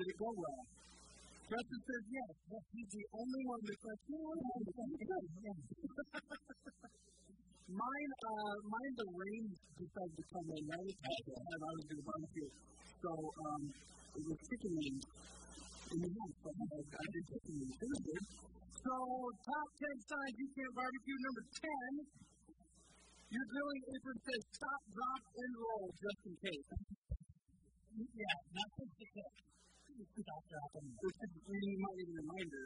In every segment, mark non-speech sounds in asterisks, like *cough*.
Did it go well? Justin says yes. Yes, he's the only one that's like, *laughs* Mine, uh, mine, the rain decided to come in right as I was going to barbecue. So, um, it was chicken wings in the house. So I, I did chicken wings. It was good. So, top 10 signs you can't barbecue. Number 10, your grilling apron says stop, drop, and roll just in case. *laughs* Yeah, just the tip. Which a reminder.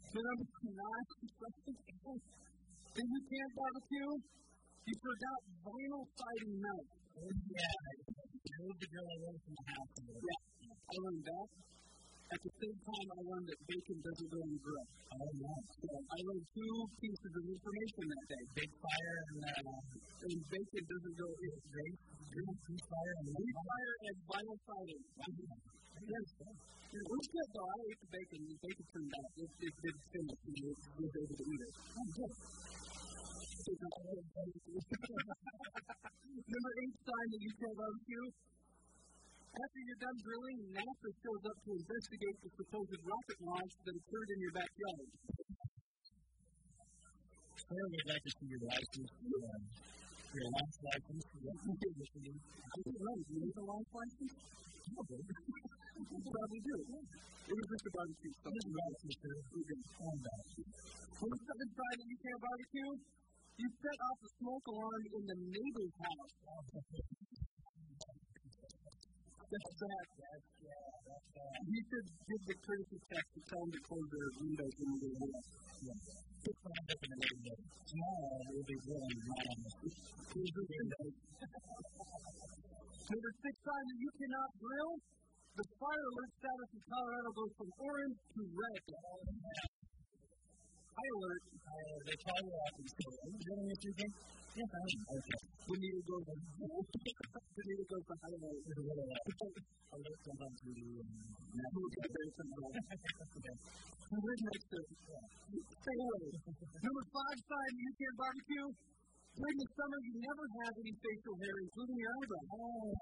So number nine, then you can't barbecue. You forgot vinyl siding melt. Yeah, move the grill away from the house. Yeah, I learned that. At the same time, I learned that bacon doesn't the grill. Oh, yeah. So I learned two pieces of information that day. Big fire and, uh, And bacon doesn't go in big fire and Big fire and vinyl siding. Yes. It was good though. I ate the bacon. The bacon turned out. It, it did finish. You know, it was able to eat it. Oh, good. *laughs* Number eight sign that you can't barbecue. After you're done grilling, NASA shows up to investigate the supposed rocket launch that occurred in your backyard. Clearly, we'd like to see your license, your uh, launch license. Yeah. I don't know. Do you need a launch license? Probably. you probably do. It was just a barbecue stuff. This is right, sister. Okay. Calm down. Number seven sign that you can't barbecue. You set off the smoke alarm in the neighbor's house. *laughs* That's bad. That's, yeah, that's, uh, You should give the courtesy text to tell them to close their windows when they go out. yeah. When I'm up in the neighborhood. Tomorrow, be grilling right on the Close their windows. Number six sign that you cannot grill. The fire alert status in Colorado goes from orange to red. High alert. Uh, they call you up and say, are you grilling this weekend? Yes, I am. Okay. The needle goes. the needle goes to high alert. There's a little, uh, alert sometimes we do, got there? Who lives next to? Stay away. Number five you can't barbecue. During the summer, you never have any facial hair, including your eyebrow. Oh,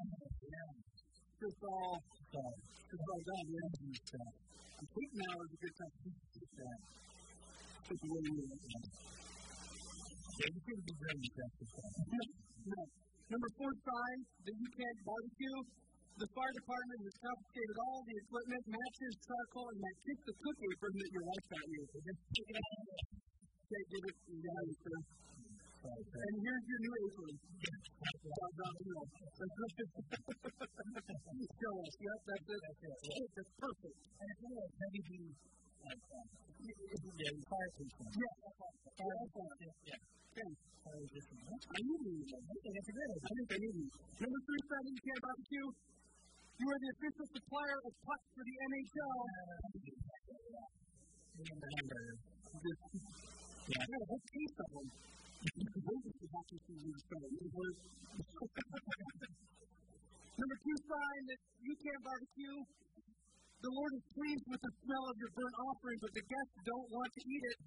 yeah. It's all, So, it's all done. Yeah. so, I think now is a good time to that. Your yeah, you should be time. No. Number four that you can't barbecue. The fire department has confiscated all the equipment, matches, charcoal, and that kick the cook apron that your wife got you. It sir. And here's your new apron. *laughs* Show us. That's it. That's perfect. And it's heavy duty, yeah, fire station. Yeah. Fire department. Yeah. Fire. I knew you. I think I knew you. Number three sign you barbecue. You are the official supplier of pucks for the NHL. Yeah, of them. Number two sign that you can't barbecue. The Lord is pleased with the smell of your burnt offering, but the guests don't want to eat it.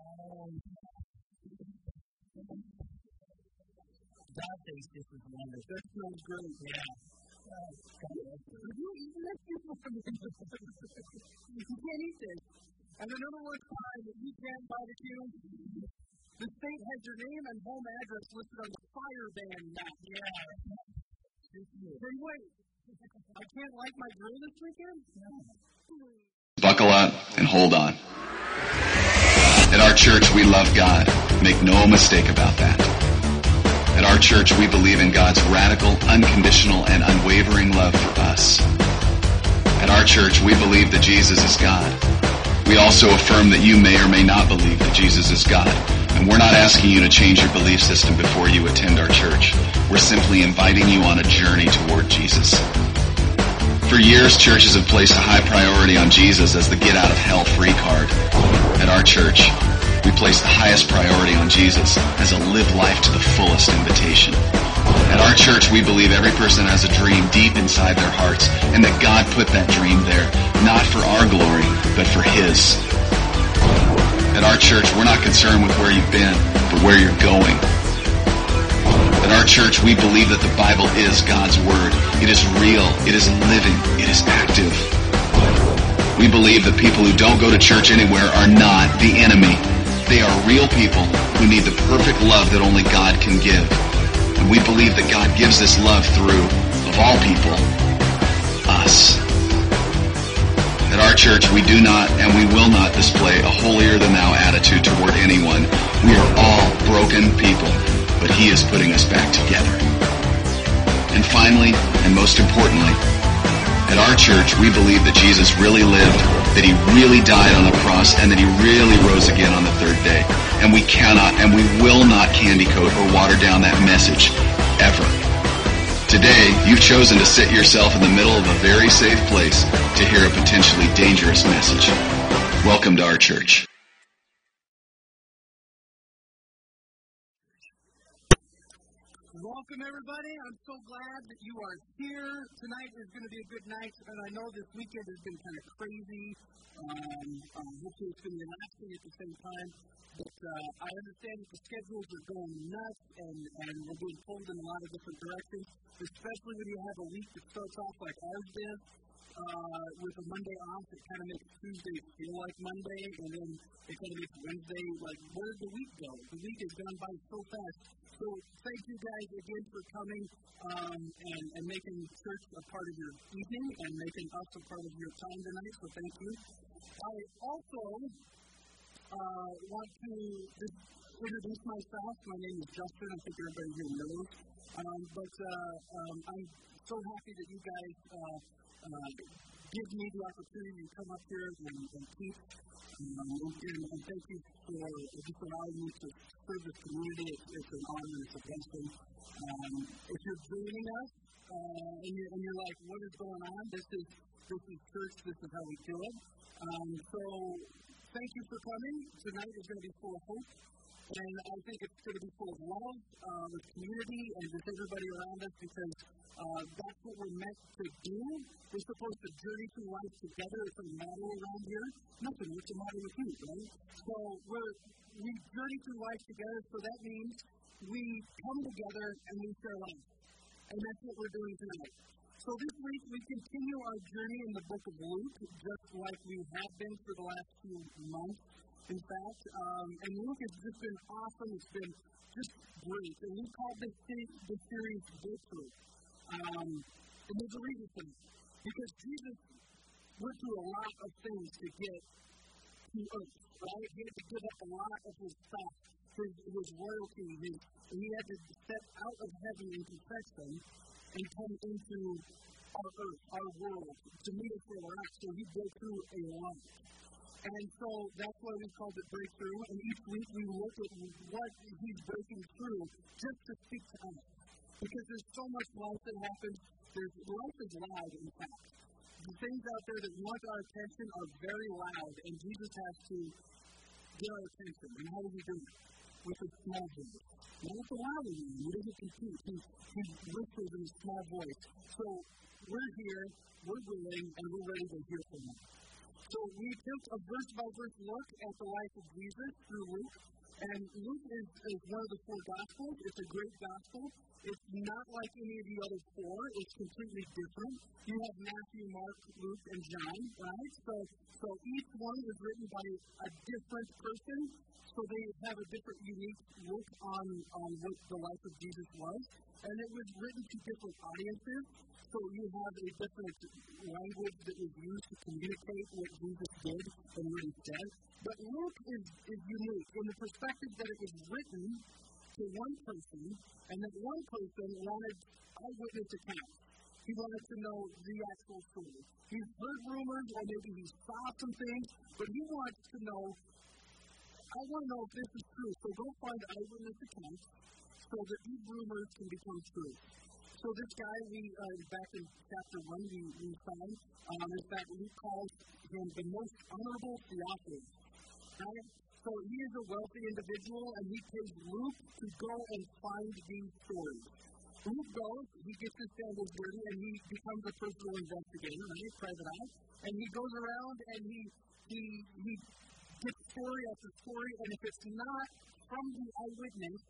God thinks this is wonderful. That smells great. Yeah. Have you eaten this you can't eat this. And the number one sign that you can't barbecue. The state has your name and home address listed on the fire ban map. Yeah. Then wait. I can't light my grill this weekend? Buckle up and hold on. At our church, we love God. Make no mistake about that. At our church, we believe in God's radical, unconditional, and unwavering love for us. At our church, we believe that Jesus is God. We also affirm that you may or may not believe that Jesus is God. And we're not asking you to change your belief system before you attend our church. We're simply inviting you on a journey toward Jesus. For years, churches have placed a high priority on Jesus as the get out of hell free card. At our church, we place the highest priority on Jesus as a live life to the fullest invitation. At our church, we believe every person has a dream deep inside their hearts and that God put that dream there, not for our glory, but for His. At our church, we're not concerned with where you've been, but where you're going. At our church, we believe that the Bible is God's Word. It is real. It is living. It is active. We believe that people who don't go to church anywhere are not the enemy. They are real people who need the perfect love that only God can give. And we believe that God gives this love through, of all people, us. At our church, we do not and we will not display a holier than thou attitude toward anyone. We are all broken people, but He is putting us back together. And finally, and most importantly, at our church, we believe that Jesus really lived, that He really died on the cross, and that He really rose again on the third day. And we cannot and we will not candy coat or water down that message, ever. Today, you've chosen to sit yourself in the middle of a very safe place to hear a potentially dangerous message. Welcome to our church. Welcome, everybody. I'm so glad that you are here. Tonight is going to be a good night, and I know this weekend has been kind of crazy. Um, um, hopefully, it's going to be relaxing at the same time. But uh, I understand that the schedules are going nuts, and, and we're being pulled in a lot of different directions, especially when you have a week that starts off like ours did. Uh, with a Monday off, it kind of makes Tuesday feel like Monday, and then it kind of makes Wednesday like, where did the week go? The week has gone by so fast. So thank you guys again for coming um, and, and making church a part of your evening and making us a part of your time tonight. So thank you. I also uh, want to just introduce myself. My name is Justin. I think everybody here knows. Um, but uh, um, I'm so happy that you guys uh, uh, give me the opportunity to come up here and, and teach. Um, and, and thank you for just allowing me to serve the community. It's, it's an honor. It's a blessing. Um, if you're joining us uh, and, you're, and you're like, what is going on? This is this is church. This is how we do it. Um, so thank you for coming. Tonight is going to be full of hope. And I think it's going to be full of love, uh, with community, and with everybody around us because uh, that's what we're meant to do. We're supposed to journey through life together. It's a matter around here. Nothing. What's the matter with you, right? So we're we journey through life together. So that means we come together and we share life, and that's what we're doing tonight. So this week we continue our journey in the book of Luke, just like we have been for the last few months. In fact, um, and Luke has just been awesome. It's been just great, and we call this this series Breakthrough. Um, and there's a reason for that. Because Jesus went through a lot of things to get to earth, right? He had to give up a lot of his stuff, his, his royalty, his, and he had to step out of heaven in perfection and come into our earth, our world, to meet us where we're at. So he broke through a lot. And so that's why we called it Breakthrough. And each week we look at what he's breaking through just to speak to us. Because there's so much life that happens. There's, life is loud, in fact. The things out there that want our attention are very loud, and Jesus has to get our attention. And how does he do it? With a small voice. One. He doesn't compete. He, he whispers in a small voice. So we're here, we're willing, and we're ready to hear from him. So we took a verse by verse look at the life of Jesus through Luke. And Luke is, is one of the four Gospels. It's a great Gospel. It's not like any of the other four. It's completely different. You have Matthew, Mark, Luke, and John, right? So, so each one was written by a different person. So they have a different, unique look on, on what the life of Jesus was. And it was written to different audiences. So you have a different language that was used to communicate what Jesus did and what he said. But Luke is, is unique in the perspective that it was written to one person, and that one person wanted eyewitness accounts. He wanted to know the actual story. He's heard rumors, or maybe he saw some things, but he wants to know, I want to know if this is true. So go find eyewitness accounts so that these rumors can become true. So this guy, we uh, back in chapter one, we, we found, um, in fact, Luke calls him the most honorable Theophilus. Right? So he is a wealthy individual, and he pays Luke to go and find these stories. Luke goes, he gets his sandals dirty, and he becomes a personal investigator, right? Private eye. And he goes around and he he he gets story after story, and if it's not from the eyewitness,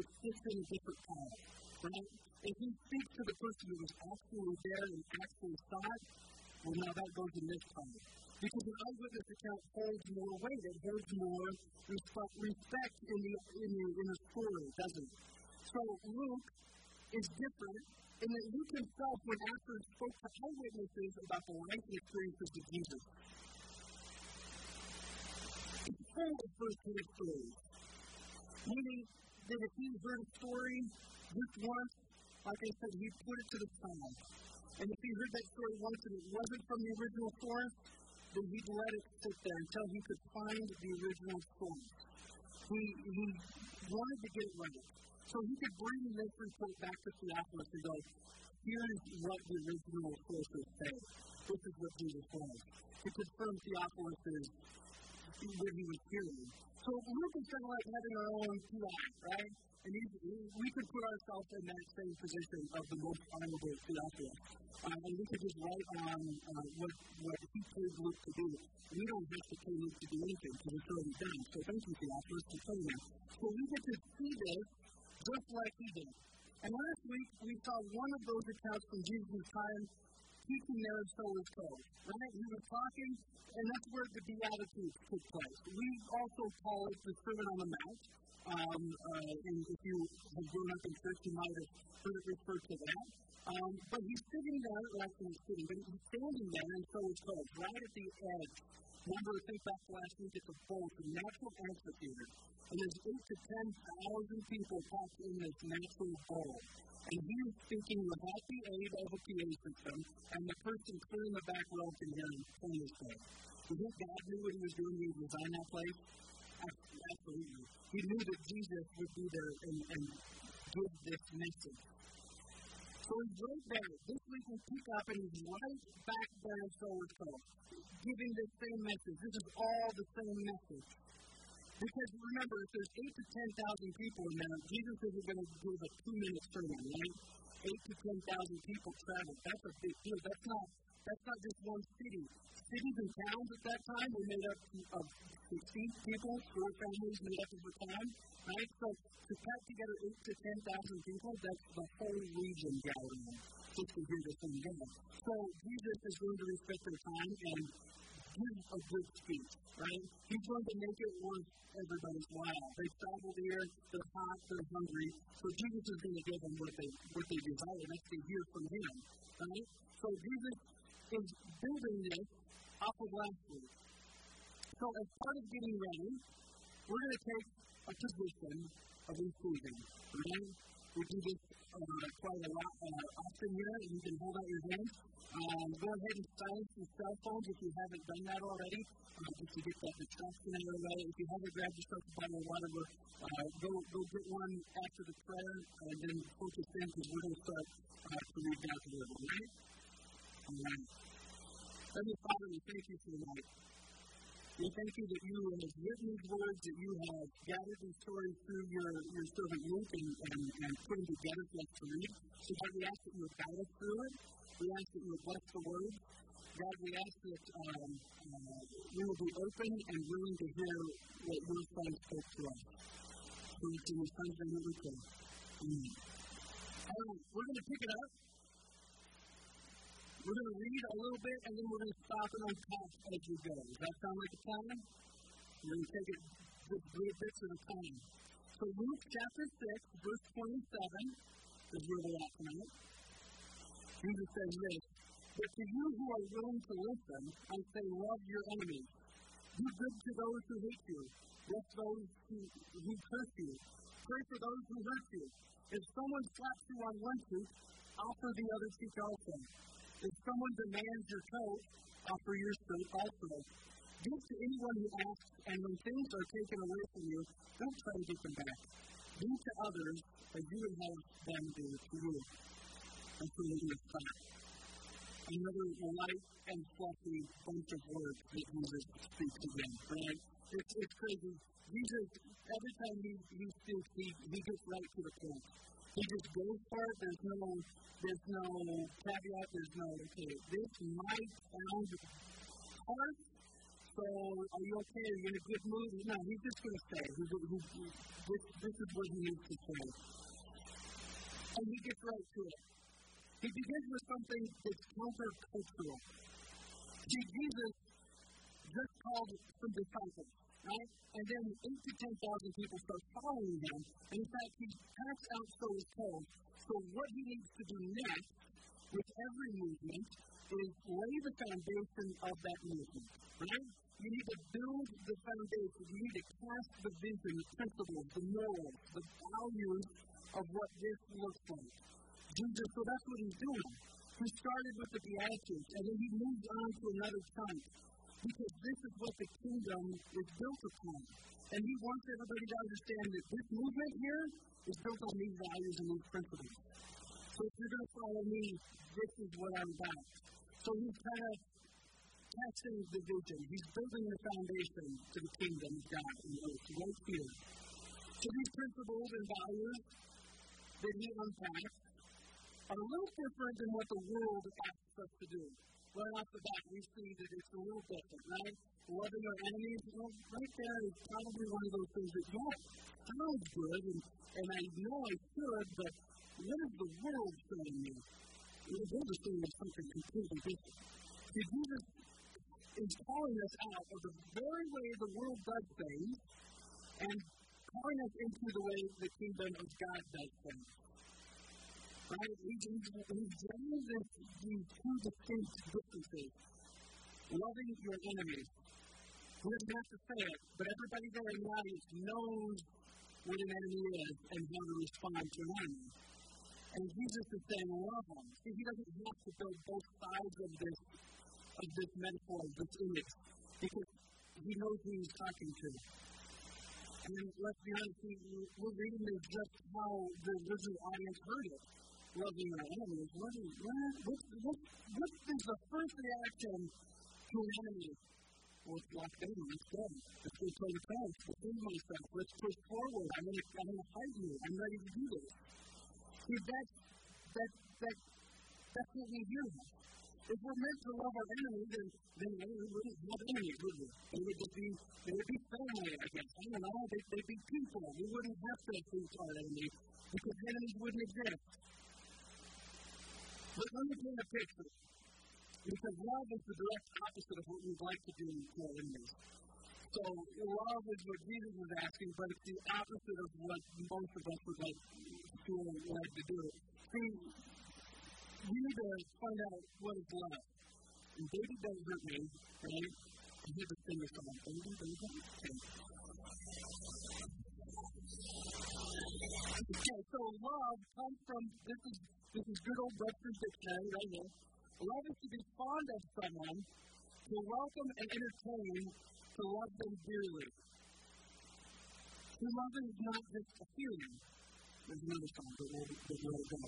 it fits in a different pile, right? If he speaks to the person who was actually there and actually saw it, well, now that goes in this pile. Because an eyewitness account holds more weight, it holds more respect in the, in the, in the story, doesn't it? So Luke is different in that Luke himself, when after spoke to eyewitnesses about the life and experiences of Jesus, it's full of first-hand stories. Meaning that if he heard a story just once, like I said, he put it to the side. And if he heard that story once and it wasn't from the original source, then he'd let it sit there until he could find the original source. He, he wanted to get it right. So he could bring this report back to Theophilus and go, here's what the original sources say. This is what Jesus was. To confirm Theophilus' what he was hearing. So Luke is kind of like having our own PI, right? And we could put ourselves in that same position of the most honorable Theophilus. Uh, and we could just write on uh, what, what he told Luke to do. We don't have to tell Luke to do anything because it's already done. So thank you, Theophilus, for telling us. So we get to see this just like he did. And last week we saw one of those accounts from Jesus' time teaching there in Sower's Cove. Right? He was talking, and that's where the Beatitudes took place. We also call it the Sermon on the Mount. Um, uh, and if you have grown up in church, you might have heard it referred to that. Um, but he's sitting there, or actually he's sitting, but he's standing there in Sower's Cove, right at the edge. Remember, I think back last week, it's a bowl, a natural amphitheater. And there's eight to ten thousand people packed in this natural bowl. And he is speaking without the aid of a PA system, and the person clearing the back row can hear him playing his. Do you God knew what he was doing he designed that place? Absolutely. He knew that Jesus would be there and, and give this message. So he's right there. This week we pick up and he's right back there in Sower's Cove, giving the same message. This is all the same message. Because remember, if there's eight to ten thousand people in there, Jesus isn't going to give a two-minute sermon, right? Eight to ten thousand people travel. That's a big deal. That's not that's not just one city. Cities and towns at that time were made up of 16 people, four families made up of a town, right? So to pack together eight to ten thousand people, that's the whole region gathering just to hear the same God. So Jesus is going to respect their time and give a good speech, right? He's going to make it worth everybody's while. They traveled here, they're hot, they're hungry, so Jesus is going to give them what they what they desire, that's to hear from Him, right? So Jesus is building this off of last week. So as part of getting ready, we're going to take a position of receiving, right? We do this uh, quite a lot uh, often here, and you can hold out your hand. Um, go ahead and silence your cell phones if you haven't done that already, uh, just to get that distraction out of the way. If you haven't grabbed yourself a bottle of water, uh, go, go get one after the prayer and then focus in because we're going to start uh, to read God's Word, all right? All right. Heavenly Father, we thank you for tonight. We thank you that you have written these words, that you have gathered these stories through your, your servant Luke and, and, and put them together for us to read. So, God, we ask that you would guide us through it. We ask that you would bless the word. God, we ask that um, uh, we will be open and willing to hear what your Son spoke to us. So, in your Son's name we pray. Amen. Um, we're going to pick it up. We're going to read a little bit, and then we're going to stop and unpack as we go. Does that sound like a plan? We're going to take it just little bits at a time. So Luke chapter 6, verse 27 is where we're at tonight. Jesus says this, But to you who are willing to listen, I say, love your enemies. Do good to those who hate you. Bless those who, who curse you. Pray for those who hurt you. If someone slaps you on one cheek, offer the other cheek also. If someone demands your coat, offer your suit also. Give to anyone who asks, and when things are taken away from you, don't try to get them back. Do to others as you would have them do to you. And so just stop. Another light and fluffy bunch of words that Jesus speaks again, right? It's, it's crazy. Jesus, every time he, he speaks, he, he gets right to the point. He just goes for it. There's no, there's no caveat. There's no, okay, this might sound harsh, So, are you okay? Are you in a good mood? No, he's just going to say, he, he, he, this, this is what he needs to say. And he gets right to it. He begins with something that's countercultural. See, Jesus just called some disciples, right? And then eight to ten thousand people start following him. And in fact, he passed out so is told. So what he needs to do next with every movement is lay the foundation of that movement, right? You need to build the foundation. You need to cast the vision, the principles, the morals, the values of what this looks like. Jesus, so that's what he's doing. He started with the Beatitudes, and then he moved on to another chunk. Because this is what the kingdom is built upon. And he wants everybody to understand that this movement here is built on these values and these principles. So if you're going to follow me, this is what I'm about. So he's kind of casting the vision. He's building the foundation to the kingdom of God in earth, right here. So these principles and values that he unpacks are a little different than what the world asks us to do. Right off the bat, we see that it's a little different, right? Loving our enemies, well, right there is probably one of those things that, yeah, sounds good, and, and I know I should, but what is the world showing me? The world is showing me something completely different. See, Jesus is calling us out of the very way the world does things and calling us into the way the kingdom of God does things. Right? He draws us these two distinct differences. Loving your enemies. He doesn't have to say it, but everybody there in the audience knows what an enemy is and how to respond to an. And Jesus is saying, love them. See, he doesn't have to build both sides of this of this metaphor, of this image, because he knows who he's talking to. And let's be honest, we're reading this just how the original audience heard it. Loving our enemies. What is, what, what, what, is the first reaction to an enemy? Well, it's locked in. Let's go. Let's go to toe. Defend myself. Let's push forward. I'm going to I'm to fight you. I'm ready to do this. See, that's, that, that, that's what we do. If we're meant to love our enemy, then, then we wouldn't have enemies, would we? They would just be, they would be family, I guess. I don't know. They, they'd be people. We wouldn't have to hate our enemies because enemies wouldn't exist. But let me paint a picture. Because love is the direct opposite of what we'd like to do to our enemies. So love is what Jesus is asking, but it's the opposite of what most of us would like to, like to do. See, we need to find out what is love. And baby don't hurt me, right? I hear the singer song, baby don't hurt me. Okay, so love comes from this is this is good old Webster's dictionary right here. Love is to be fond of someone, to welcome and entertain, to love them dearly. See, love is not just a feeling. There's another song, but we'll, we'll go.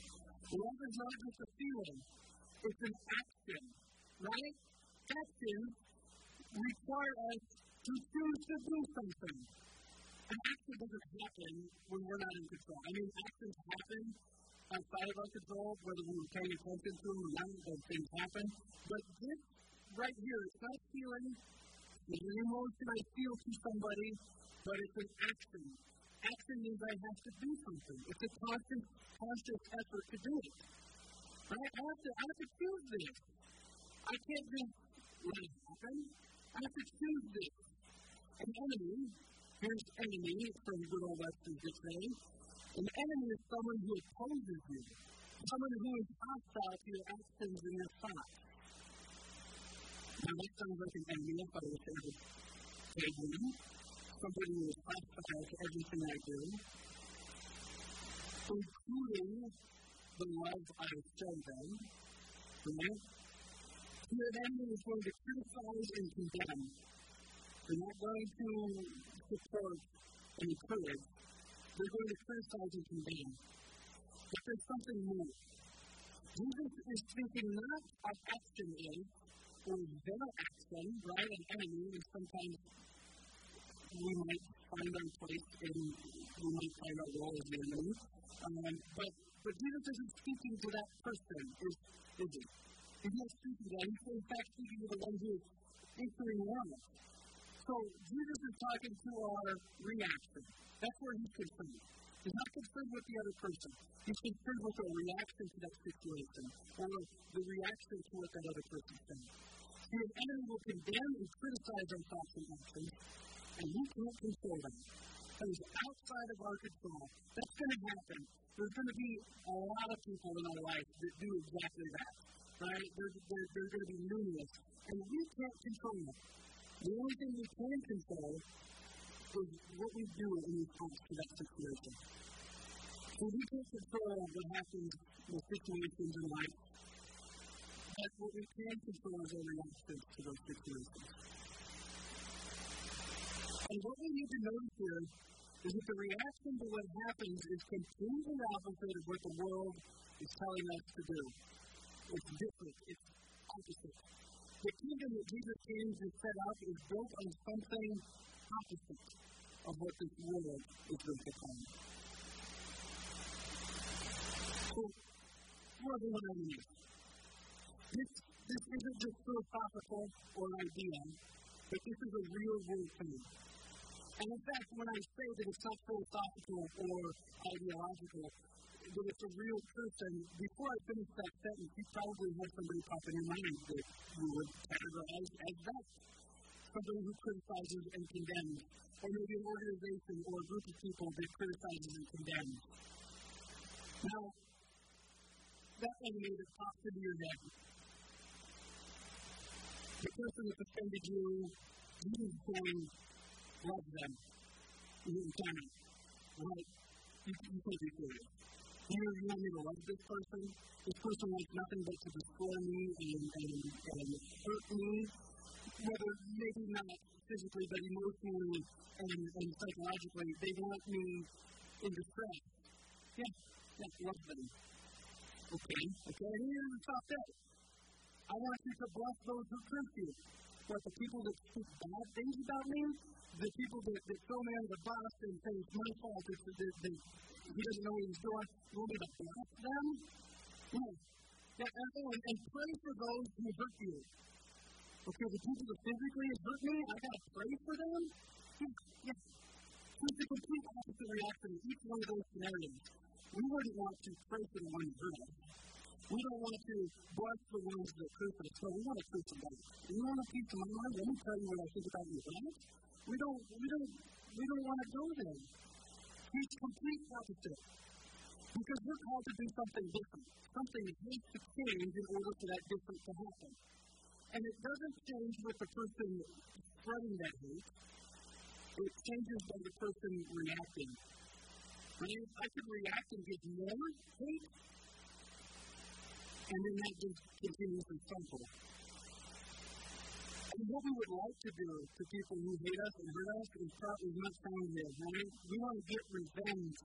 Love is not just a feeling, it's an action, right? Actions require us to choose to do something. An action doesn't happen when we're not in control. I mean, actions happen outside of our control, whether we were paying attention to them or not, those things happen. But this right here, it's not feeling, it's an emotion I feel to somebody, but it's an action. Action means I have to do something. It's a constant, conscious effort to do it. I have to, I have to choose this. I can't just let it happen. I have to choose this. An enemy, here's enemy from good old Webster's dictionary. An enemy is someone who opposes you, someone who is hostile to your actions and your thoughts. Now, that sounds like an enemy if I was to say somebody who is hostile to everything I do, including the love I show them. Right? Your enemy is going to criticize and condemn. They're not going to support and encourage. They're going to criticize and condemn. But there's something more. Jesus is speaking not of action is, or their action, right? An enemy is sometimes we might find our place and we might find our role as the enemy. Um, but, but Jesus isn't speaking to that person, is, is he? He's not speaking to that. He's in fact speaking to the one who is entering wrong. So Jesus is talking to our reaction. That's where he's concerned. He's not concerned with the other person. He's concerned with our reaction to that situation or the reaction to what that other person said. See, an enemy will condemn and criticize our thoughts and actions, and we can't control them. That is outside of our control. That's going to happen. There's going to be a lot of people in our life that do exactly that. Right? There's, there, there's going to be numerous. And we can't control them. The only thing we can control is what we do in response to that situation. So we can't control what happens with situations in life. But what we can control is our reactions to those situations. And what we need to notice here is that the reaction to what happens is completely opposite of what the world is telling us to do. It's different. It's opposite. The kingdom that Jesus came to set up is built on something opposite of what this world is built upon. So, what I mean? This, this isn't just philosophical or idea, but this is a real world thing. And in fact, when I say that it's not philosophical or ideological, that it's a real truth, and before I finish that sentence, you probably have somebody pop in your mind that you would categorize as that. Somebody who criticizes and condemns, or maybe an organization or a group of people that criticizes and condemns. Now, that enemy that pops into your head, the person that offended you, you going love them. You can right? You, you can't be serious. You, you want me to love this person? This person wants nothing but to destroy me and, and, and hurt me, whether maybe not physically, but emotionally and, and psychologically. They want me in distress. Yes, yes, love them. Okay, okay, here's the top step. I want you to bless those who curse you. What, the people that speak bad things about me? the people that, that throw me under the bus and say it's my fault, it's, that, that he doesn't know what he's doing, you want me to bless them? No. Yeah, and, and, pray for those who hurt you. Okay, the people that physically hurt me, I gotta pray for them? Yes. yes. It's a complete opposite reaction in each one of those scenarios. We wouldn't want to pray for the ones who hurt us. We don't want to bless the ones that us, so we want to them back. You want a peace of mind? Let me tell you what I think about you, right? We don't, we don't, we don't want to go there. He's complete opposite. Because we're called to do something different. Something needs to change in order for that difference to happen. And it doesn't change with the person spreading that hate. It changes by the person reacting. I mean, I could react and get more hate, and then that just continues to cycle. And what we would like to do to people who hate us and hurt us is probably not found here, right? We want to get revenge.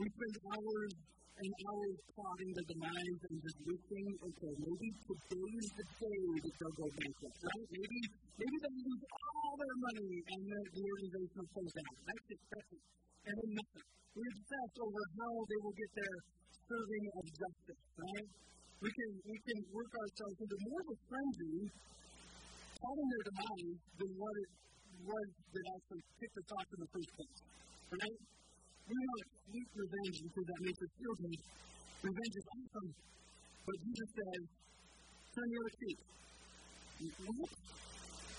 We spend hours and hours plotting the demise and just wishing, okay, maybe today is the day that they'll go bankrupt, right? Maybe, maybe they'll lose all their money and the, the organization close down. That's it, it. And then nothing. We obsess over how they will get their serving of justice, right? We can, we can work ourselves into more of a frenzy plotting their demise than what it was that actually kicked us off in the first place. Right? We want sweet revenge because that makes us feel good. Revenge is awesome. But Jesus says, turn the other cheek. What?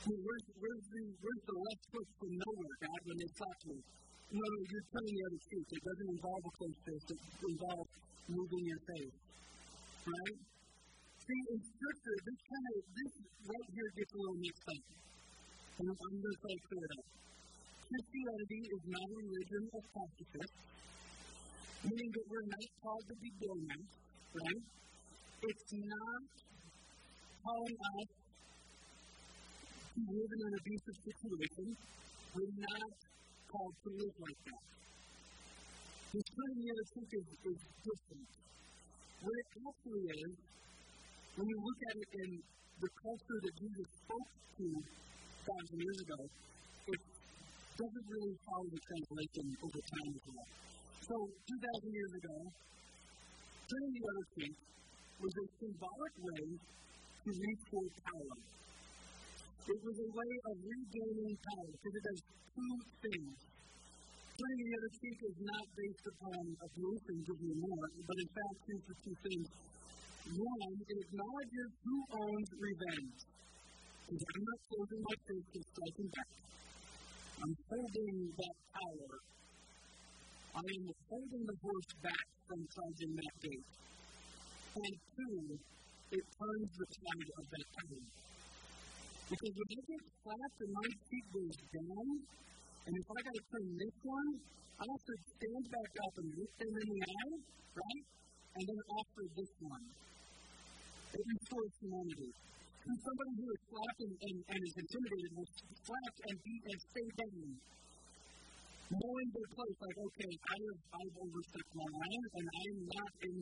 where's, where's, the, where's the left foot from nowhere, God, when they slap me? No, no, you're turning the other cheek. It doesn't involve a close fist. It involves moving your face. Right? See, in Scripture, this kind of, this right here gets a little mixed up. And I'm going to say clear it up. Christianity is not a religion of pacifists, meaning that we're not called to be doormats, right? It's not calling us to live in an abusive situation. We're not called to live like that. The turning the other cheek is, is different. What it actually is, when you look at it in the culture that Jesus spoke to thousand years ago, it doesn't really follow the translation over time as well. So, 2,000 years ago, turning the other cheek was a symbolic way to for power. It was a way of regaining power because it does two things. Turning the other cheek is not based upon a abuse and giving more, but in fact, two things. One, it acknowledges who owns revenge. Because I'm not closing my face to striking back. I'm holding that power. I am holding the horse back from charging that gate. And two, it turns the tide of that power. Because when I get slapped and my cheek goes down, and if I got to turn this one, I have to stand back up and look them in the eye, right? And then offer this one. It restores humanity. And somebody who is slapped and, and, and is intimidated will slap and beat and stay down. Knowing their place, like, okay, I have, I've overstepped my line and I'm not in,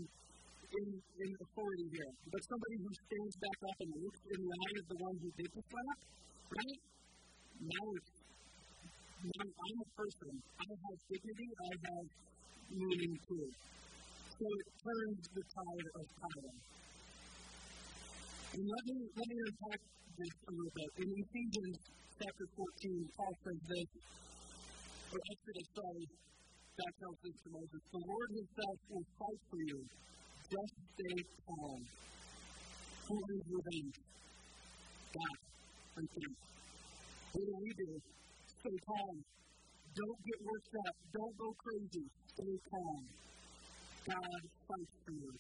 in, in authority here. But somebody who stands back up and looks in the eye of the one who did the slap, right? Now it's, I'm a person. I have dignity, I have meaning too. So it turns the tide of power. And let me, let me unpack this a little bit. In Ephesians chapter 14, Paul says this, or Exodus, sorry, God tells this to Moses, the Lord himself will fight for you. Just stay calm. Who is revenge? God. And peace. What do we do? Stay calm. Don't get worked up. Don't go crazy. Stay calm. God fights for you.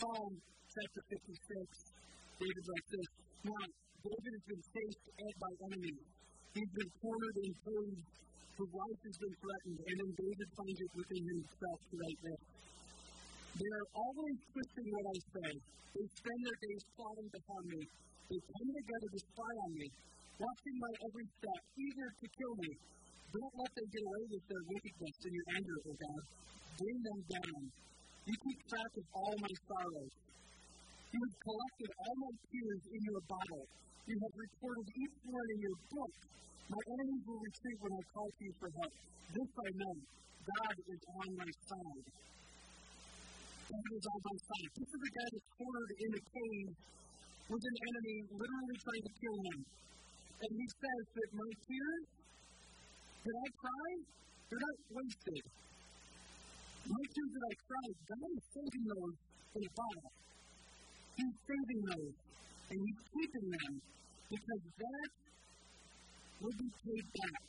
Psalm chapter 56 David like this. Now, David has been faced by enemies. He's been cornered and bruised. His life has been threatened, and then David finds it within himself to write this. They are always twisting what I say. They spend their days plotting to harm me. They come together to spy on me, watching my every step, eager to kill me. Don't let them get away with their wickedness and your anger, O God. Bring them down. You keep track of all my sorrows. You have collected all my tears in your bottle. You have recorded each one in your book. My enemies will retreat when I call to you for help. This I know. God is on my side. God is on my side. This is a guy that's cornered in a cave with an enemy literally trying to kill him. And he says that my tears, did I cry? They're not wasted. My tears that I cried, God is saving those in a bottle. He's saving those, and He's keeping them because that will be paid back.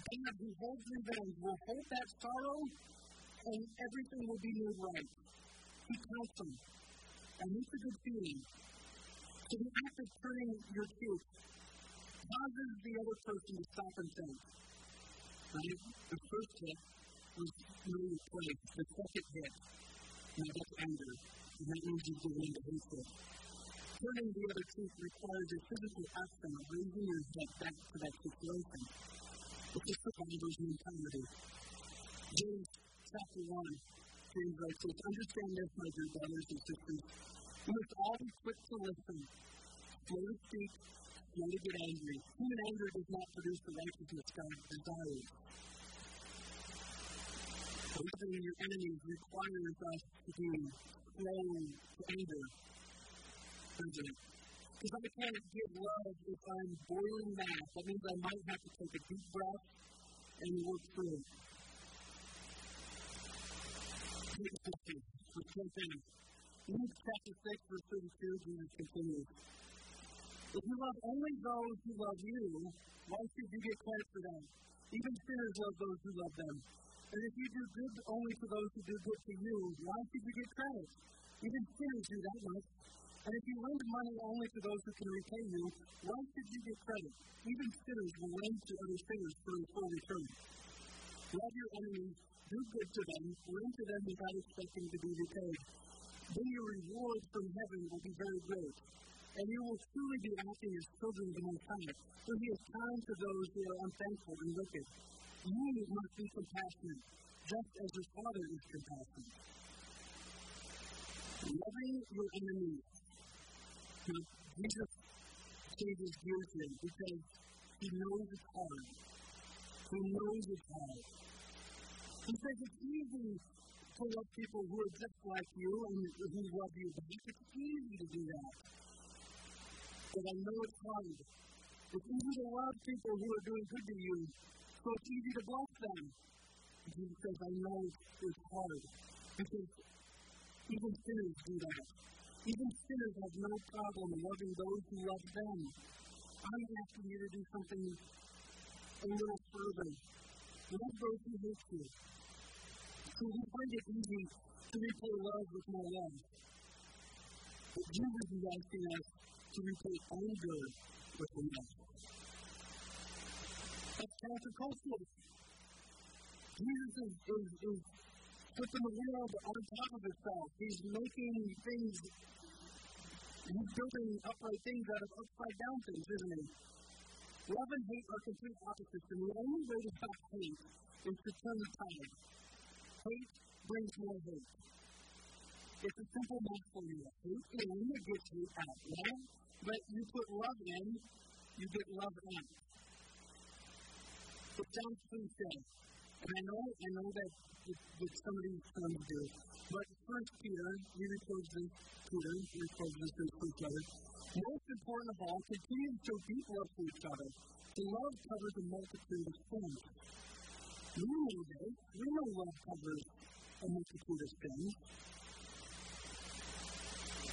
God who holds revenge will hold that sorrow, and everything will be made right. He counts them. And it's a good feeling. So the act of turning your cheek causes the other person to stop and think. Right? The first hit was really place. The second hit, now that's anger and that means you give in to hatred. Turning the other cheek requires a physical action of raising your head back to that situation. It's a survivor's mentality. James chapter 1, James writes this, Understand this, my dear brothers and sisters. You must all be quick to listen, slow to speak, slow to get angry. Human anger does not produce the righteousness God desires. Loving your enemies requires us to be prone to anger. Because I can't give love if I'm boiling mad. That means I might have to take a deep breath and work through it. Luke chapter 6, verse 32, Jesus continues. If you love only those who love you, why should you get credit for them? Even sinners love those who love them. And if you do good only to those who do good to you, why should you get credit? Even sinners do that much. And if you lend money only to those who can repay you, why should you get credit? Even sinners will lend to other sinners for a full return. Love your enemies, do good to them, lend to them without expecting to be repaid. Then your reward from heaven will be very great, and you will truly be acting as children of the Most High, for He is kind to those who are unthankful and wicked. You must be compassionate, just as your Father is compassionate. Loving your enemies. Jesus changes gears here because he knows it's hard. He knows it's hard. He says it's easy to love people who are just like you and who love you back. It's easy to do that. But I know it's hard. It's easy to love people who are doing good to you, so it's easy to bless them. Jesus says, I know it's hard because even sinners do that. Even sinners have no problem loving those who love them. I'm asking you to do something a little further. Love those who hate you. So we find it easy to repay love with more love. But Jesus is asking us to repay anger with love. That's countercultural. Jesus is, is, is putting the world on top of itself. He's making things, he's building upright things out of upside down things, isn't he? Love and hate are complete opposites, and the only way to stop hate is to turn the tide. Hate brings more hate. It's a simple math formula. Hate in, gets hate out, right? But you put love in, you get love out. It sounds cliche. And I know, I know that, that some of these terms do. But first Peter, he records this, Peter, he records this in each other. Most important of all, continue to show deep love to each other. The love covers a multitude of sins. We know this. We know love covers a multitude of sins.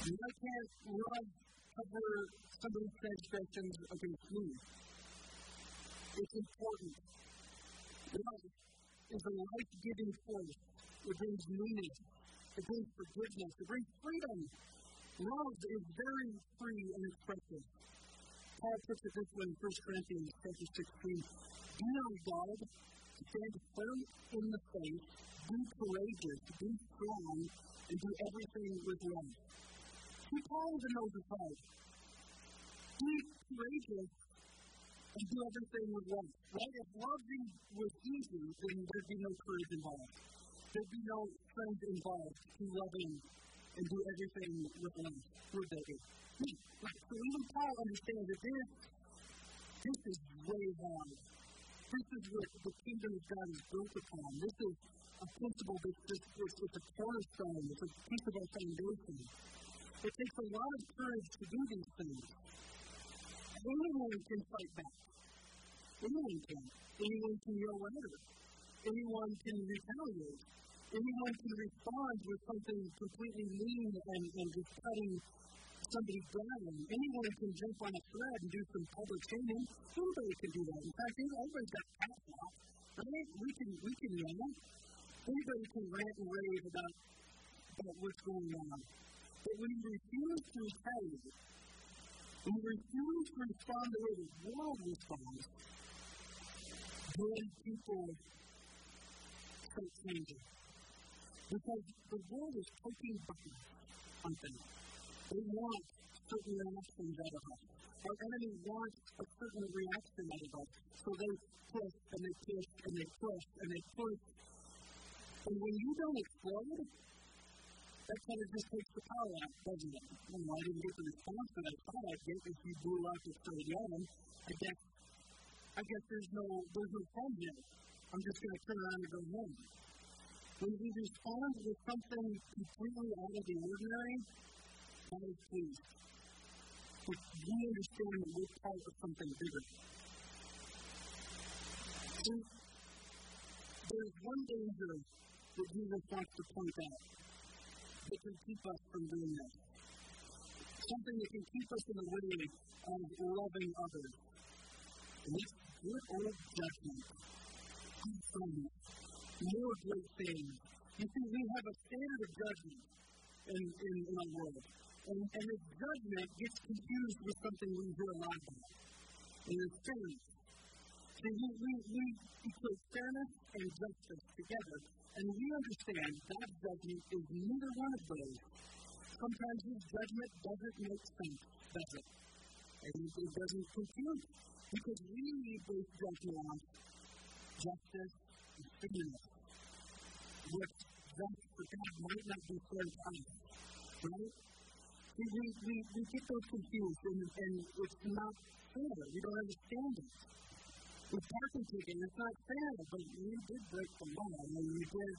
Why can't love cover somebody's transgressions against me? It's important. Love is a life giving force. It brings meaning, it brings forgiveness, it brings freedom. Love is very free and expressive. Paul puts it this way in 1 Corinthians chapter 16. Be on guard, stand firm in the faith, be courageous, be strong, and do everything with love. See, Paul even knows his heart. Be courageous and do everything with love. Right? If loving was easy, then there'd be no courage involved. There'd be no strength involved to loving and do everything with love. Would there be? So even Paul understands that this, this is way hard. This is what the kingdom of God is built upon. This is a principle that's just, it's, it's a cornerstone, it's a piece of our foundation. It takes a lot of courage to do these things. Anyone can fight back. Anyone can. Anyone can yell louder. Anyone can retaliate. Anyone can respond with something completely mean and, and just cutting somebody down. Anyone can jump on a thread and do some public shaming. Anybody can do that. In fact, everybody's got cat right? We can, we can yell. Anybody can rant and rave about, about what's going on. But we refuse to retaliate, you refuse to respond the way the world responds, then people start changing. Because the world is taking back something. They want certain reactions out of us. Our enemy wants a certain reaction out of us. So they push and they push and they push and they push. And when you don't explode, that kind of just takes the power out, doesn't it? You know, I didn't get the response that I thought I'd get if you blew the third lemon. I guess, I guess there's no, there's no fun here. I'm just going to turn around and go home. When we respond with something completely out of the ordinary, God is pleased. If we understand that we're part of something bigger. See, there's one danger that Jesus wants to point out that can keep us from doing that. Something that can keep us in the way of loving others. And it's good old judgment. More great things. You see, we have a standard of judgment in, in, in our world. And, and this judgment gets confused with something we hear a lot about. And it's fairness. See, we, we, we equate fairness and justice together. And we understand God's judgment is neither one of those. Sometimes his judgment doesn't make sense, does it? And it doesn't compute. Because we need those judgments justice and fairness. What's just for God might not be fair to us. Right? We, we, we, we get those confused and, and it's not fair. We don't understand it with parking ticket. It's not fair, but you did break the law. I mean, you did.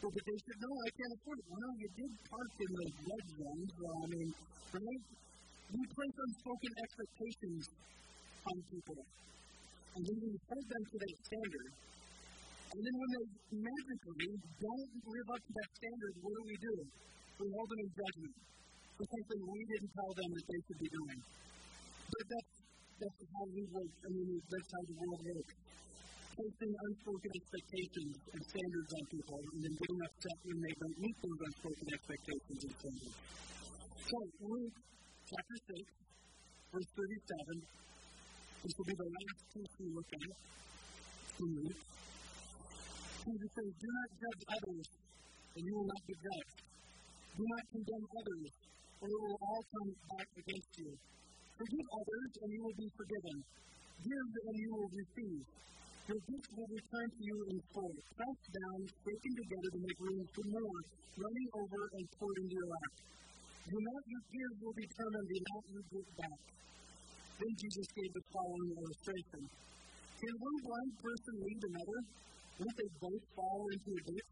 But they said, no, I can't afford it. Well, no, you did park in those red zones. Well, I mean, right? We place unspoken expectations on people. And then we hold them to that standard. And then when they magically don't live up to that standard, what do we do? We hold them in judgment for something we didn't tell them that they should be doing. But that's, that's how. I mean, that's how the world works. Placing unspoken expectations and standards on people, and then getting upset when they don't meet those unspoken expectations and standards. So, Luke chapter 6, verse 37. This will be the last piece we look at from Luke. Jesus says, Do not judge others, and you will not be judged. Do not condemn others, or it will all come back against you. Forgive others, and you will be forgiven. Give, and you will receive. Your gift will return to you in full, pressed down, shaken together to make room for more, running over and poured into your lap. The amount you give will determine the amount you give back. Then Jesus gave the following illustration. Can one blind person lead another? Won't they both fall into a ditch?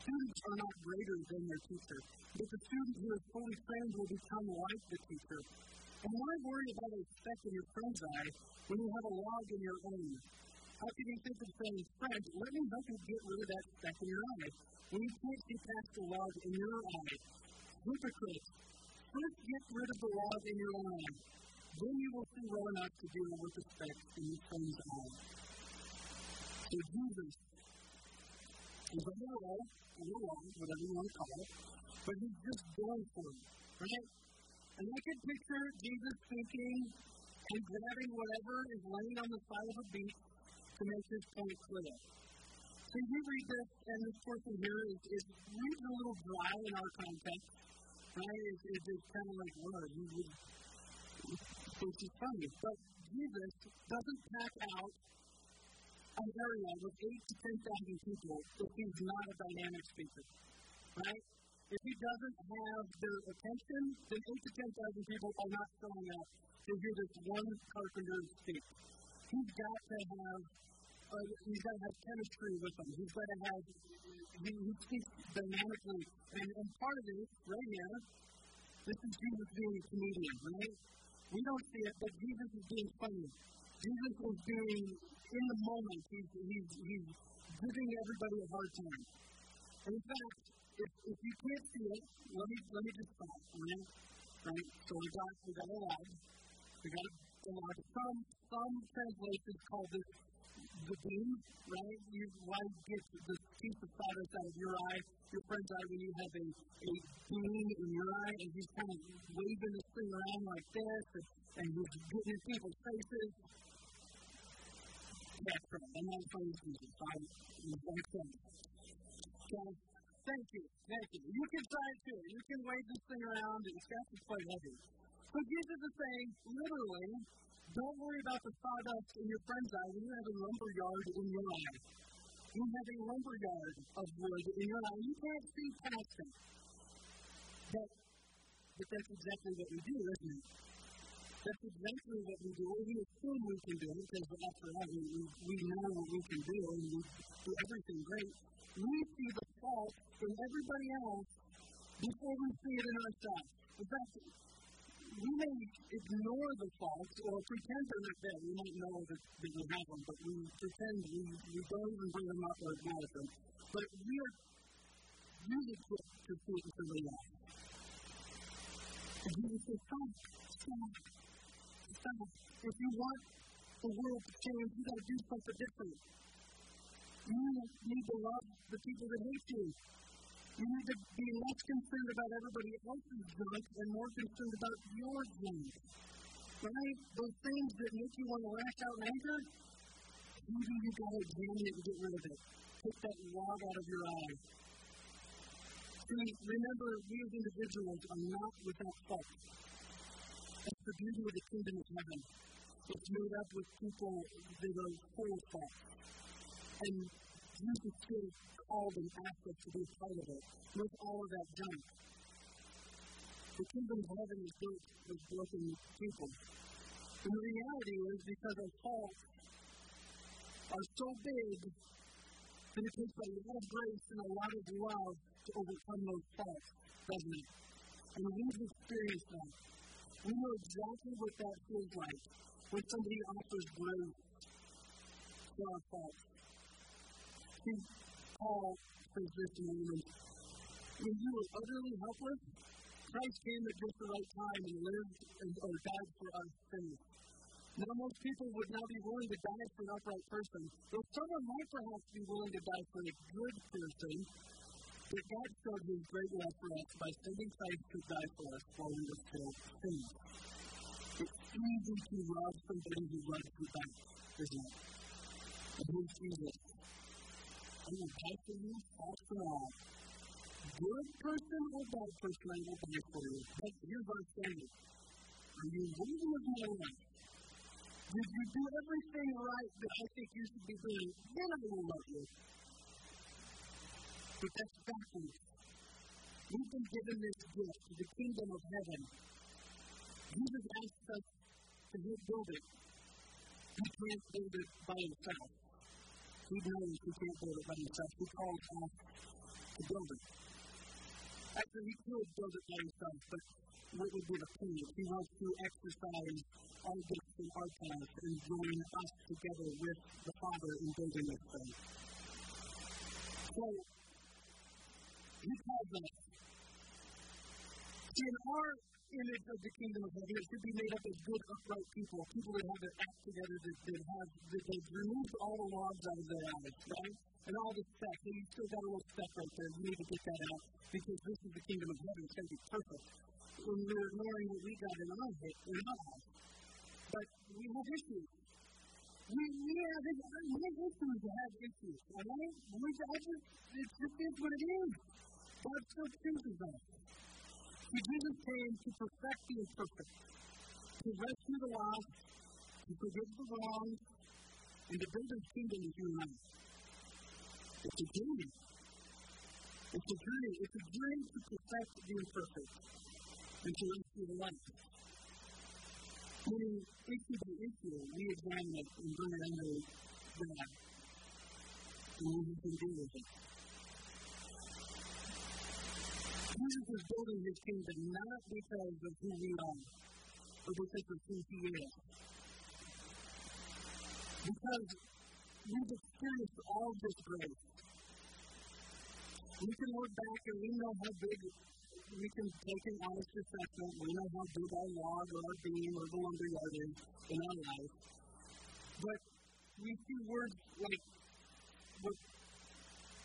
Students are not greater than their teacher, but the student who is fully trained will become like the teacher. And why worry about a speck in your friend's eye when you have a log in your own? How can you think of saying, friend, let me help you get rid of that speck in your eye, when you can't see past the log in your eye? Hypocrite! First get rid of the log in your own eye. Then you will see well enough to deal with the speck in your friend's eye. So Jesus is on the roll, on the wall, whatever you want to call it, but he's just going for it, right? And I can picture Jesus thinking and grabbing whatever is laying on the side of a beach to make his point clear. So you read this, and this portion here is, is reads a little dry in our context, right? It's, it's just kind of like, word, you would think he's funny. But Jesus doesn't pack out an area with 8 to 10,000 people if he's not a dynamic speaker, right? If he doesn't have their attention, then 8 to 10,000 people are not showing up to hear this one carpenter speak. He's got to have uh, he's got to have chemistry with them. He's got to have he, he speaks dynamically, and, and part of it right here, this is Jesus being a comedian, right? We don't see it, but Jesus is being funny. Jesus is being in the moment, he's, he's, he's giving everybody a hard time. And in fact, if, if you can't see it, let me, let me just stop, right? right? So we got, we got a log. We got a log. Some, some translations call this the beam, right? You to get the piece of sawdust out of your eye, your friend's eye, when you have a, a beam in your eye, and he's kind of waving this thing around like this, and, and he's getting in people's faces. That's right. I'm not playing Jesus. I'm okay. So, thank you. Thank you. You can try it too. You can wave this thing around. It's to play heavy. So Jesus is saying, literally, don't worry about the sawdust in your friend's eye when you have a lumber yard in your eye. You have a lumber yard of wood in your eye. You can't see past it. But, but that's exactly what we do, isn't it? That's exactly what we do. We assume we can do it because after all, we, we know what we can do and we do everything great. We see the fault in everybody else before we see it in ourselves. In fact, we may ignore the faults or pretend they're not there. We might know that, that we have them, but we pretend we, we don't even bring them up or acknowledge them. But we are really quick to see it until we are. And Jesus says, stop, stop, If you want the world to change, you got to do something different. You need to love the people that hate you. You need to be less concerned about everybody else's junk and more concerned about your junk. Right? Those things that make you want to lash out in anger, maybe you got to examine it and get rid of it. Take that log out of your eye. See, remember, we as individuals are not without fault. The beauty of the kingdom of heaven. It's made up with people that are full of fault. And Jesus still called and asked us to be a part of it with all of that junk. The kingdom of heaven is built with broken people. And the reality is because our faults are so big that it takes a lot of grace and a lot of love to overcome those faults, doesn't it? And we've experienced that. We know exactly what that feels like. when somebody offers grace for our faults. See, Paul says this in Romans. When you were utterly helpless, Christ came at just the right time and lived and, or died for our sins. Now, most people would not be willing to die for an upright person. Though someone might perhaps be willing to die for a good person, but God showed his great love for us by sending Christ to die for us while we were still sinners. It's easy to love somebody who loves you back, isn't it? And who's Jesus? Going to die for you, after all. Good person or bad person, I will die for you. But here's our standard. Are you worthy of my life? Did you do everything right that I think you should be doing? Then I will love you. But that's backwards. We've been given this gift, the kingdom of heaven. Jesus asked us to help build it. He can't build it by himself. He knows he can't build it by himself. He calls us to build it. Actually, he could build it by himself, but what would be the point? He wants to exercise our gifts and our talents and join us together with the Father in building this thing. So, he calls in our image of the kingdom of heaven, it should be made up of good, upright people, people that have their act together, that, that have that they've removed all the logs out of their eyes, right? And all the stuff. And you still got a little stuff right there. You need to get that out because this is the kingdom of heaven. It's going to be perfect. When we're ignoring what we got in our head, in our eyes. But we have issues. We, we have issues have issues, all right? We, I just, it just is what it is. God still chooses us. See, Jesus came to perfect the imperfect, to rescue the lost, to forgive the wrong, and to build his kingdom in human life. It's a journey. It's a journey. It's a journey to perfect the imperfect and to rescue the life. Meaning, issue by issue, we examine it and bring it under God. And we can deal with it. Jesus is building his kingdom not because of who we are, but because of who he is. Because we've experienced all this grace. We can look back and we know how big we can take an honest assessment. We know how big our log or our beam or the lumberyard is in our life. But we see words like what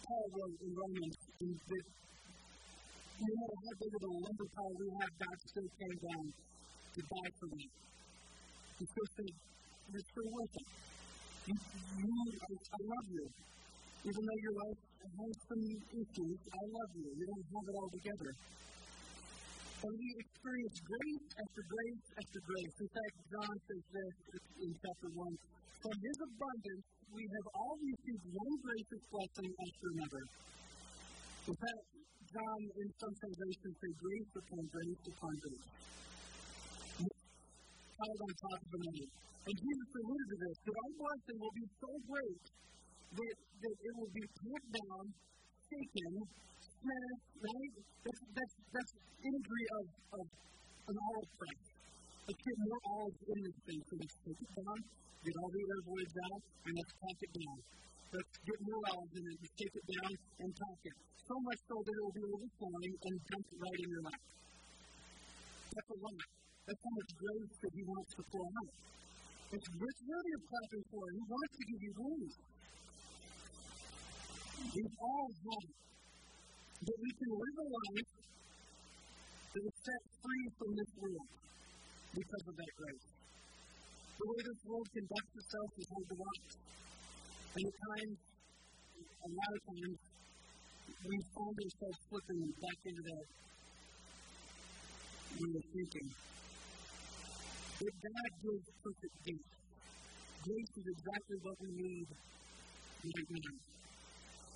Paul wrote in Romans that no matter how big of a lumber pile we have, God still came down to die for me. He still said, You're still worth it. You, you, I, I love you. Even though your life has some issues, I love you. You don't have it all together. And we experience grace after grace after grace. In fact, John says this in chapter 1. From his abundance, we have all received one gracious blessing after another. In fact, John, in some translations, say grace upon grace upon grace. Piled on top of another. And Jesus alluded to this, that our blessing will be so great that, that it will be put down, taken, smashed, right? That's, that's, that's imagery of, of an olive press. Let's get more olives in this thing. So let's take it down, get all the air voids out, and let's pack it down. Let's get more olives in it, let's take it down and pack it. So much so that it will be overflowing and dump right in your lap. That's a lot. That's how much grace that he wants to pour out. It's rich worthy of clapping for. He wants to give you wings. We all have that we can live a life that is set free from this world because of that grace. The way this world conducts itself is hard to watch. And at a lot of times, we find ourselves slipping back into that way of thinking. But God gives perfect peace. Grace is exactly what we need right now.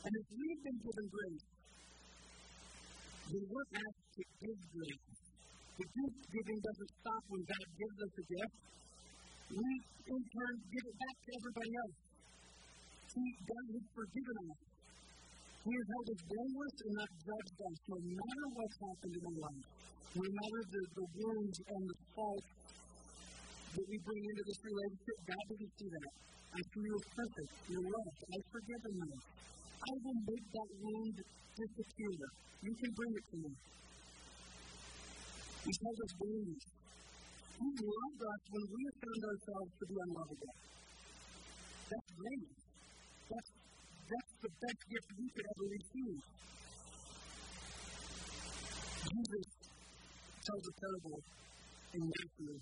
And if we've been given grace, then we're asked to give grace. The gift giving doesn't stop when God gives us a gift. We, in turn, give it back to everybody else. God has forgiven us. He has held us blameless and not judged us, no matter what's happened in our life. No matter the, the wounds and the faults that we bring into this relationship, God doesn't see that. I see you as perfect. You're loved. I've forgiven you. I will make that wound disappear. You can bring it to me. He tells us wounds. He loved us when we found ourselves to be unlovable. That's great. That's, the best gift you could ever receive. Jesus tells a parable in Matthew.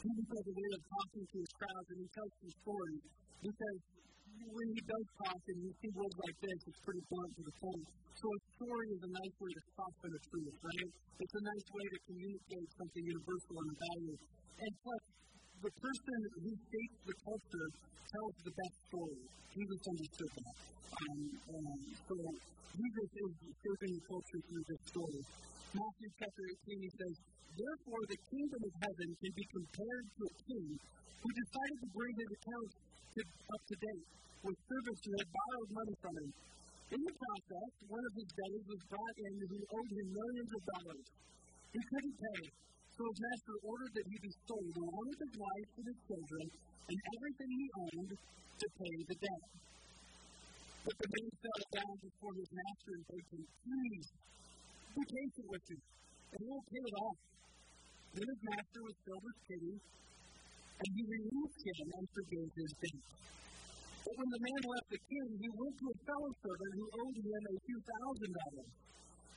Jesus has a way of talking to his crowds, and he tells some stories. Because when he does talk and you see words like this, it's pretty blunt to the point. So a story is a nice way to soften a truth, right? It's a nice way to communicate something universal and valuable. And plus, the person who shapes the culture tells the best story. Jesus understood that. Um, so Jesus is shaping the culture through this story. Matthew chapter 18, he says, Therefore the kingdom of heaven can be compared to a king who decided to bring his accounts to, up to date with servants who had borrowed money from him. In the process, one of his debtors was brought in who owed him millions of dollars. He couldn't pay, so his master ordered that he be sold along with his wife and his children and everything he owned to pay the debt. But the man fell down before his master and begged him, Please, be patient with me, and we'll pay it off. Then his master was filled with pity, and he released him and forgave his debt. But when the man left the king, he went to a fellow servant who owed him a few thousand dollars.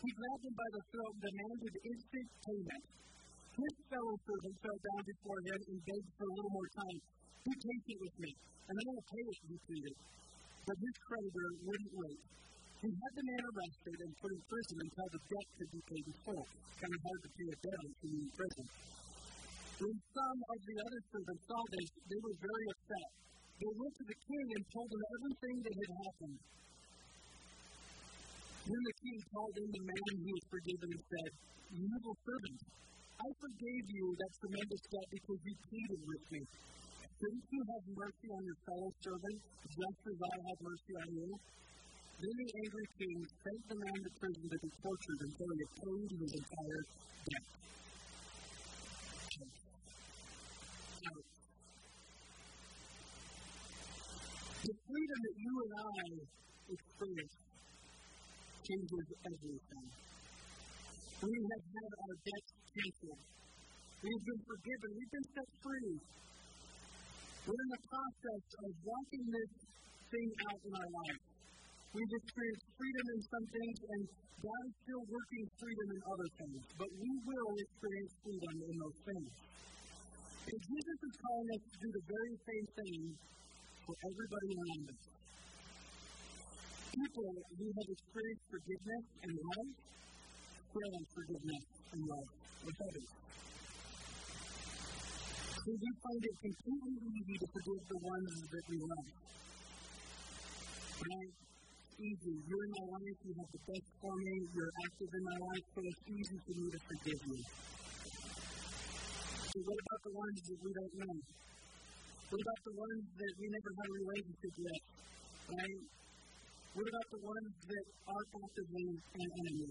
He grabbed him by the throat and demanded instant payment. His fellow servant fell down before him and begged for a little more time. Be patient with me, and I will pay it, he pleaded. But his creditor wouldn't wait. He had the man arrested and put in prison until the debt could be paid in full. Kind of hard to pay a debt if you're in prison. When some of the other servants saw this, they were very upset. They went to the king and told him everything that had happened. Then the king called in the man who was forgiven and said, You evil servant, I forgave you that tremendous debt because you pleaded with me. Shouldn't you have mercy on your fellow servant, just as I have mercy on you? Then the angry king sent the man to prison to be tortured until he had his entire debt. The freedom that you and I experience changes everything. We have had our debts canceled. We've been forgiven. We've been set free. We're in the process of walking this thing out in our life. We've experienced freedom in some things, and God is still working freedom in other things. But we will experience freedom in those things. And Jesus is calling us to do the very same thing for everybody around us. People who have experienced forgiveness and love spread forgiveness and love with others. So we find it completely easy to forgive the ones that we love. Right? Easy. You're in my life, you have the best for me, you're active in my life, so it's easy for me to forgive you. So what about the ones that we don't know? What about the ones that we never had a relationship with? Right? What about the ones that are actively an enemy?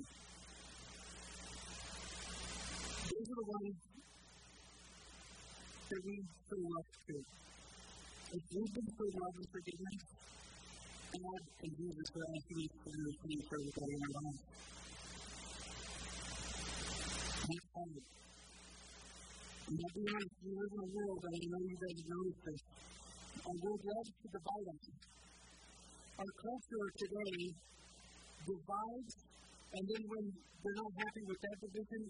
Those are the ones that we so love to. If we've so love and forgiveness, God and Jesus us to do the same for everybody in our lives. That's hard. And I'll be honest, we live in a world, and I know you guys have noticed this. Our world loves to divide us. Our culture today divides, and then when they're not happy with that division,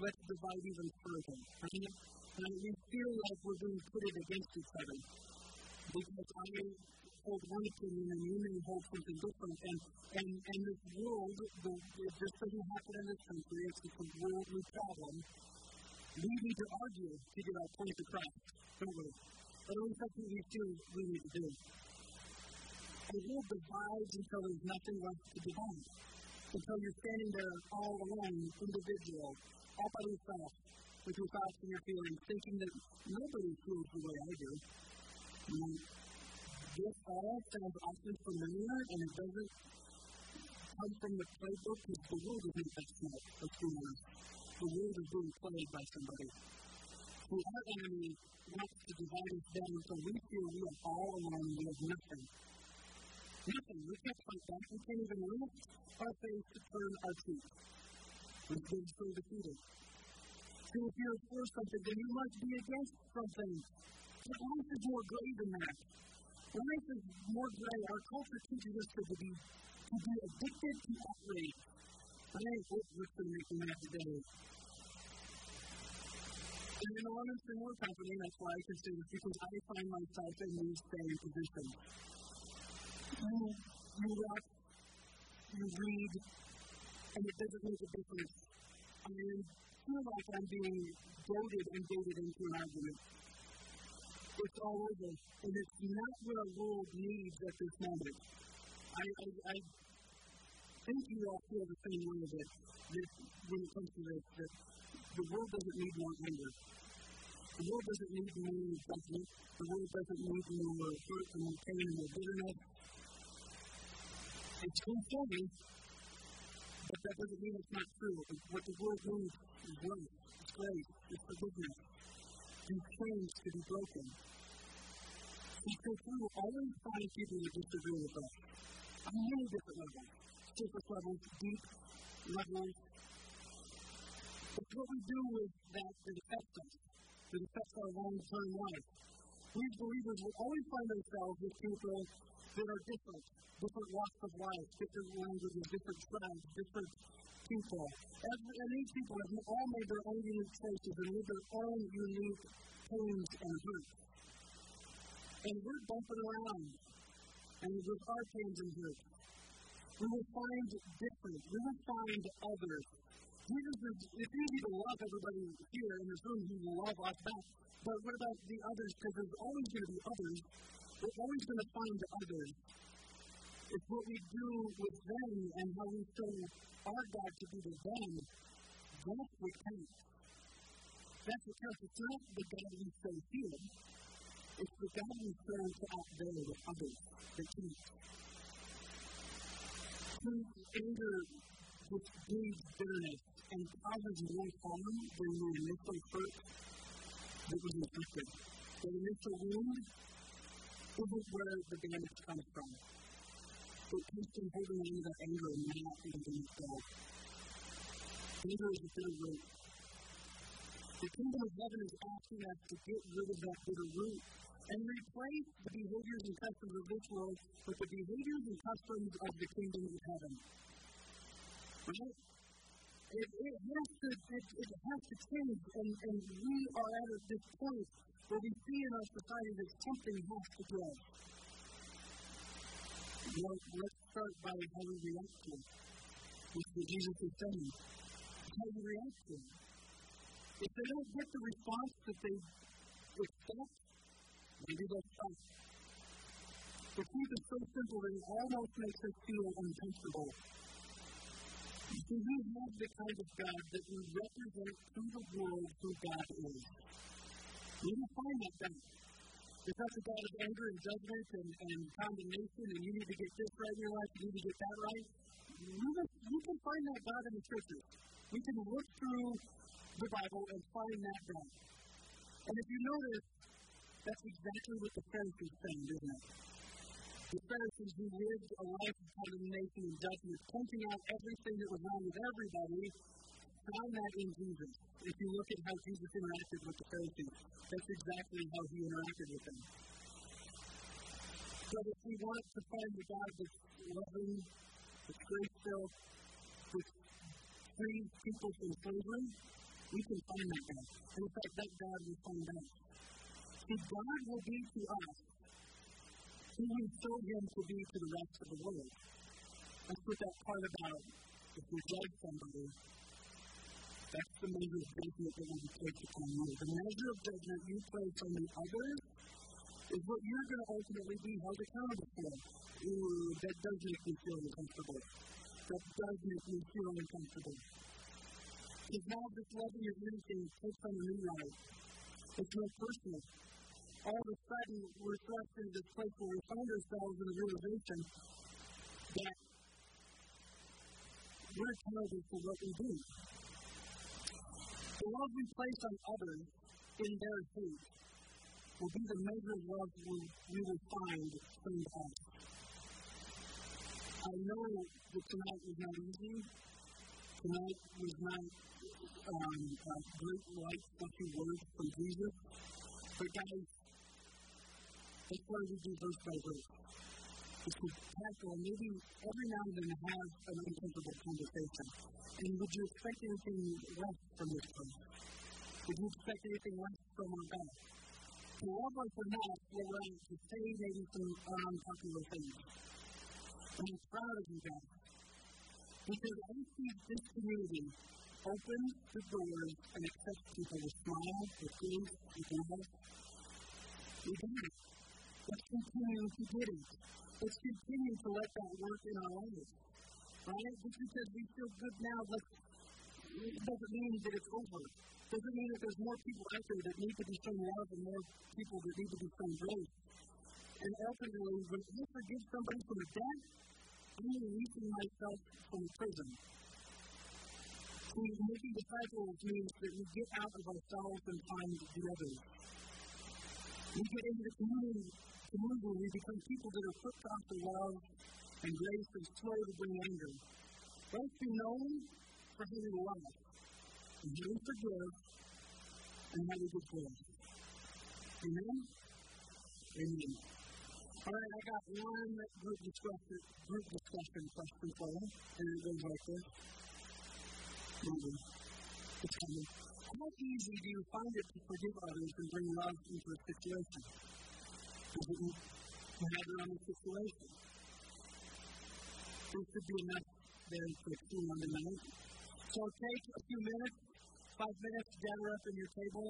let's divide even further. Right? And we feel like we're being pitted against each other. Because I hold one opinion and you may hold something different. And, and, and this world, the, just doesn't happen in this country, it's a worldly problem. We need to argue to get our point across, don't we? But only something we feel we need to do. The world divides until there's nothing left to divide. Until you're standing there all alone, individual, all by yourself, with your thoughts and your feelings, thinking that nobody feels the way I do. And this all sounds awfully familiar, and it doesn't come from the playbook because the world isn't that smart. Let's be. The world is being played by somebody. So our enemy wants to divide us down so we feel we are all alone and we have nothing. Nothing. We can't fight back. We can't even lift our face to turn our cheek. We've been so defeated. So if you're for something, then you must be against something. But life is more gray than that. Life is more gray. Our culture teaches us to be, to be addicted to outrage. I ain't to make me mad today. And in honest and more company, that's why I can say this, because I find myself in these same positions. You, you watch, you read, and it doesn't make a difference. I feel like I'm being goaded and baited into an argument. It's all over, and it's not what our world needs at this moment. I, I, I think you all feel the same way that, that when it comes to this, that the world doesn't need more anger. The world doesn't need more judgment. The world doesn't need more hurt and more pain and more bitterness. It's conforming, but that doesn't mean it's not true. What the world needs is love, it's grace, it's forgiveness. These chains to be broken. Because we will always find people who disagree with us on many different levels surface levels, deep levels. But what we do with that that affects us, that affects our long term life. We believers will always find ourselves with people that are different, different walks of life, different languages, different tribes, different people. Every, and these people have all made their own unique choices and lived their own unique pains and hurts. And we're bumping around, and with our pains and hurts, we will find different. We will find others. Jesus is, it's easy to love everybody here in this room who love us back. But what about the others? Because there's always going to be others. We're always going to find others. It's what we do with them and how we show our God to be to them. That's what counts. That's what counts. It's not the God we show here. It's the God we show to out there with others that counts anger which breeds bitterness and causes more harm than the initial hurt that was inflicted. The initial wound isn't where the damage comes from. Comes from holding on to that anger and not it go. Anger is a bitter root. The kingdom of heaven is asking us to get rid of that bitter root and replace the behaviors and customs of this world with the behaviors and customs of the kingdom of heaven. Right? It, it, has to, it, it has to change, and, and we are at this point where we see in our society that something has to give. Well, let's start by how we react to it. Which Jesus is saying. How we react to it. If they don't get the response that they expect, Maybe that's us. The truth is so simple that it almost makes us feel uncomfortable. See, we have the kind of God that we represent to the world who God is. We will find that God. It's not the God of anger and judgment and, and condemnation, and you need to get this right in your life, you need to get that right. We, must, we can find that God in the scriptures. We can look through the Bible and find that God. And if you notice, that's exactly what the Pharisees found, isn't it? The Pharisees who lived a life of condemnation and judgment, pointing out everything that was wrong with everybody, found that in Jesus. If you look at how Jesus interacted with the Pharisees, that's exactly how he interacted with them. So if we want to find the God that's loving, that's grace-filled, that frees people from slavery, we can find that God. And in fact, that God will find us. See, God will be to us who we show him to be to the rest of the world. Let's put that part about if we judge somebody, that's the measure of judgment that will be placed upon you. The measure of judgment you place on the others is what you're going to ultimately be held accountable for. Ooh, that does make me feel uncomfortable. That does make me feel uncomfortable. Because now this loving of anything takes on a new life. It's more personal all of a sudden we're thrust into this place where we find ourselves in the realization that we're accountable for what we do. The love we place on others in their hate will be the measure of love we, we will find from us. I know that tonight was not easy. Tonight was not um, a great light fluffy words from Jesus. But guys, that's why we do verse by verse. Is to tackle maybe every now and then have an uncomfortable conversation. And would you expect anything less from this person? Would you expect anything less from our God? To love us enough, we're right to say maybe some unpopular things. And I'm proud of you guys. Because I see this community open the doors and accept people with smiles, with grace, with love. We do. Let's continue to get it. Let's continue to let that work in our lives. Right? Just because we feel good now, it doesn't mean that it's over. It doesn't mean that there's more people out there that need to be shown love and more people that need to be shown grace. And ultimately, when I forgive somebody from a debt, I'm releasing myself from prison. See, making disciples means that we get out of ourselves and find the others. We get into the community, community we become people that are quick to love and grace and slow to bring anger. Let's be known for who we love, and how we forgive, and how we give grace. Amen? Amen. All right, I got one group discussion, group discussion question for you, and it goes like this. Maybe. It's coming. How easy do you find it to forgive others and bring love into a situation? You have it on the situation? This should be enough then to on the night. So take a few minutes, five minutes, gather up in your table,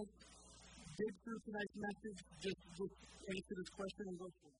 dig through tonight's message, just, just answer this question and go it.